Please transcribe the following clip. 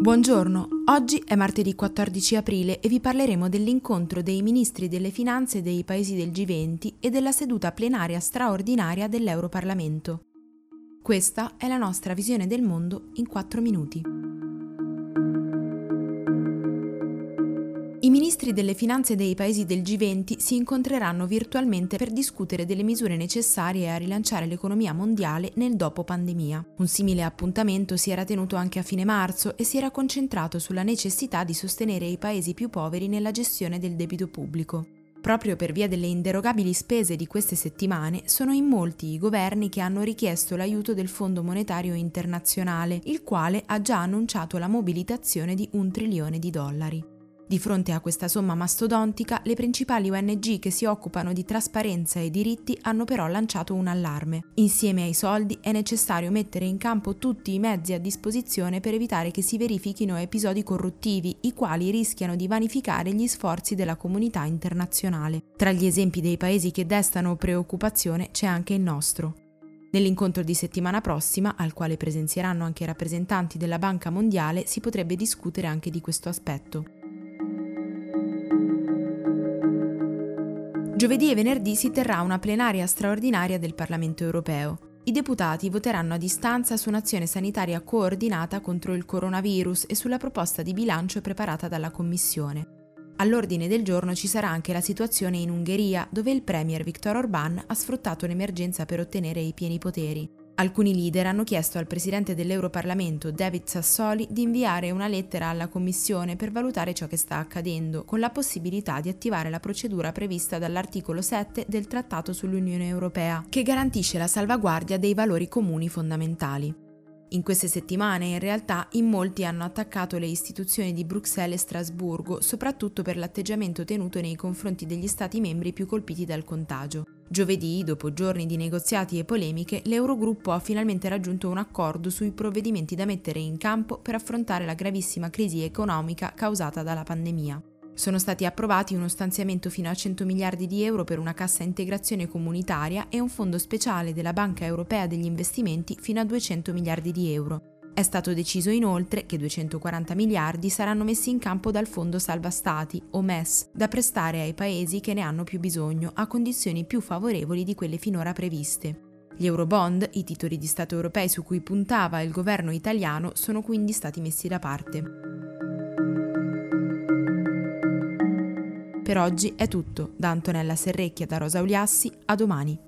Buongiorno, oggi è martedì 14 aprile e vi parleremo dell'incontro dei ministri delle finanze dei paesi del G20 e della seduta plenaria straordinaria dell'Europarlamento. Questa è la nostra visione del mondo in 4 minuti. Ministri delle finanze dei paesi del G20 si incontreranno virtualmente per discutere delle misure necessarie a rilanciare l'economia mondiale nel dopo pandemia. Un simile appuntamento si era tenuto anche a fine marzo e si era concentrato sulla necessità di sostenere i paesi più poveri nella gestione del debito pubblico. Proprio per via delle inderogabili spese di queste settimane, sono in molti i governi che hanno richiesto l'aiuto del Fondo Monetario Internazionale, il quale ha già annunciato la mobilitazione di un trilione di dollari. Di fronte a questa somma mastodontica, le principali ONG che si occupano di trasparenza e diritti hanno però lanciato un allarme. Insieme ai soldi è necessario mettere in campo tutti i mezzi a disposizione per evitare che si verifichino episodi corruttivi, i quali rischiano di vanificare gli sforzi della comunità internazionale. Tra gli esempi dei paesi che destano preoccupazione c'è anche il nostro. Nell'incontro di settimana prossima, al quale presenzieranno anche rappresentanti della Banca Mondiale, si potrebbe discutere anche di questo aspetto. Giovedì e venerdì si terrà una plenaria straordinaria del Parlamento europeo. I deputati voteranno a distanza su un'azione sanitaria coordinata contro il coronavirus e sulla proposta di bilancio preparata dalla Commissione. All'ordine del giorno ci sarà anche la situazione in Ungheria, dove il premier Viktor Orbán ha sfruttato l'emergenza per ottenere i pieni poteri. Alcuni leader hanno chiesto al presidente dell'Europarlamento David Sassoli di inviare una lettera alla Commissione per valutare ciò che sta accadendo, con la possibilità di attivare la procedura prevista dall'articolo 7 del Trattato sull'Unione Europea, che garantisce la salvaguardia dei valori comuni fondamentali. In queste settimane, in realtà, in molti hanno attaccato le istituzioni di Bruxelles e Strasburgo, soprattutto per l'atteggiamento tenuto nei confronti degli Stati membri più colpiti dal contagio. Giovedì, dopo giorni di negoziati e polemiche, l'Eurogruppo ha finalmente raggiunto un accordo sui provvedimenti da mettere in campo per affrontare la gravissima crisi economica causata dalla pandemia. Sono stati approvati uno stanziamento fino a 100 miliardi di euro per una cassa integrazione comunitaria e un fondo speciale della Banca Europea degli Investimenti fino a 200 miliardi di euro. È stato deciso inoltre che 240 miliardi saranno messi in campo dal Fondo Salva Stati, o MES, da prestare ai paesi che ne hanno più bisogno a condizioni più favorevoli di quelle finora previste. Gli Eurobond, i titoli di Stato europei su cui puntava il governo italiano, sono quindi stati messi da parte. Per oggi è tutto. Da Antonella Serrecchia da Rosa Uliassi, a domani.